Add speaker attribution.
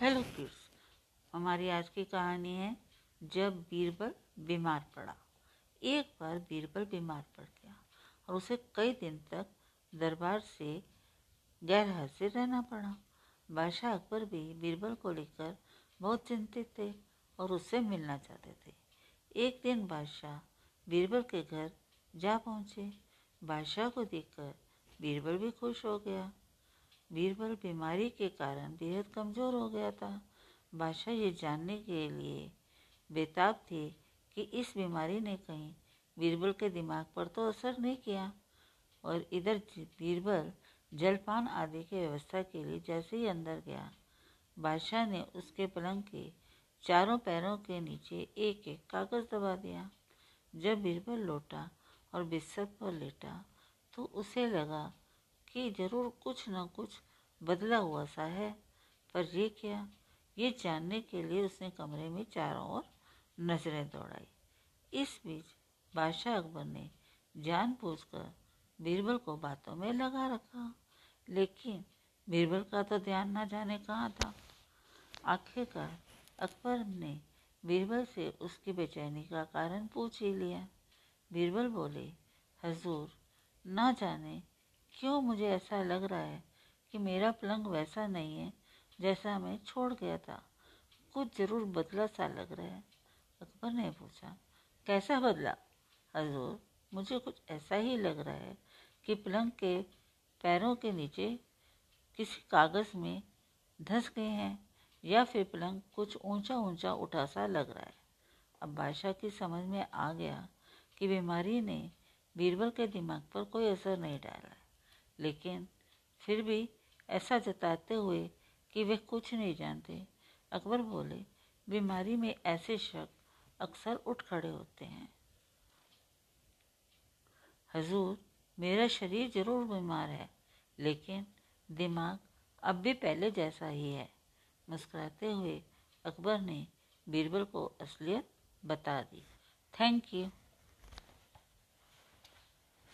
Speaker 1: Hello kids, हमारी आज की कहानी है, जब बीरबल बीमार पड़ा। एक बार बीरबल बीमार पड़ गया और उसे कई दिन तक दरबार से गैर हाजिर रहना पड़ा। बादशाह अकबर भी बीरबल को लेकर बहुत चिंतित थे और उससे मिलना चाहते थे। एक दिन बादशाह बीरबल के घर जा पहुँचे। बादशाह को देखकर बीरबल भी खुश हो गया। बीरबल बीमारी के कारण बेहद कमज़ोर हो गया था। बादशाह ये जानने के लिए बेताब थे कि इस बीमारी ने कहीं बीरबल के दिमाग पर तो असर नहीं किया और इधर बीरबल जलपान आदि की व्यवस्था के लिए जैसे ही अंदर गया, बादशाह ने उसके पलंग के चारों पैरों के नीचे एक एक कागज़ दबा दिया। जब बीरबल लौटा और बिस्तर पर लेटा तो उसे लगा कि ज़रूर कुछ न कुछ बदला हुआ सा है। पर ये क्या? ये जानने के लिए उसने कमरे में चारों ओर नज़रें दौड़ाई। इस बीच बादशाह अकबर ने जानबूझकर बीरबल को बातों में लगा रखा। लेकिन बीरबल का तो ध्यान ना जाने कहाँ था। आखिरकार अकबर ने बीरबल से उसकी बेचैनी का कारण पूछ ही लिया। बीरबल बोले, हजूर, ना जाने क्यों मुझे ऐसा लग रहा है कि मेरा पलंग वैसा नहीं है जैसा मैं छोड़ गया था? कुछ ज़रूर बदला सा लग रहा है। अकबर ने पूछा, कैसा बदला? हजूर, मुझे कुछ ऐसा ही लग रहा है कि पलंग के पैरों के नीचे किसी कागज़ में धस गए हैं या फिर पलंग कुछ ऊँचा ऊँचा उठा सा लग रहा है। अब बादशाह की समझ में आ गया कि बीमारी ने बीरबल के दिमाग पर कोई असर नहीं डाला। लेकिन फिर भी ऐसा जताते हुए कि वे कुछ नहीं जानते। अकबर बोले, बीमारी में ऐसे शक अक्सर उठ खड़े होते हैं। हजूर, मेरा शरीर ज़रूर बीमार है, लेकिन दिमाग अब भी पहले जैसा ही है। मुस्कुराते हुए अकबर ने बीरबल को असलियत बता दी। Thank you.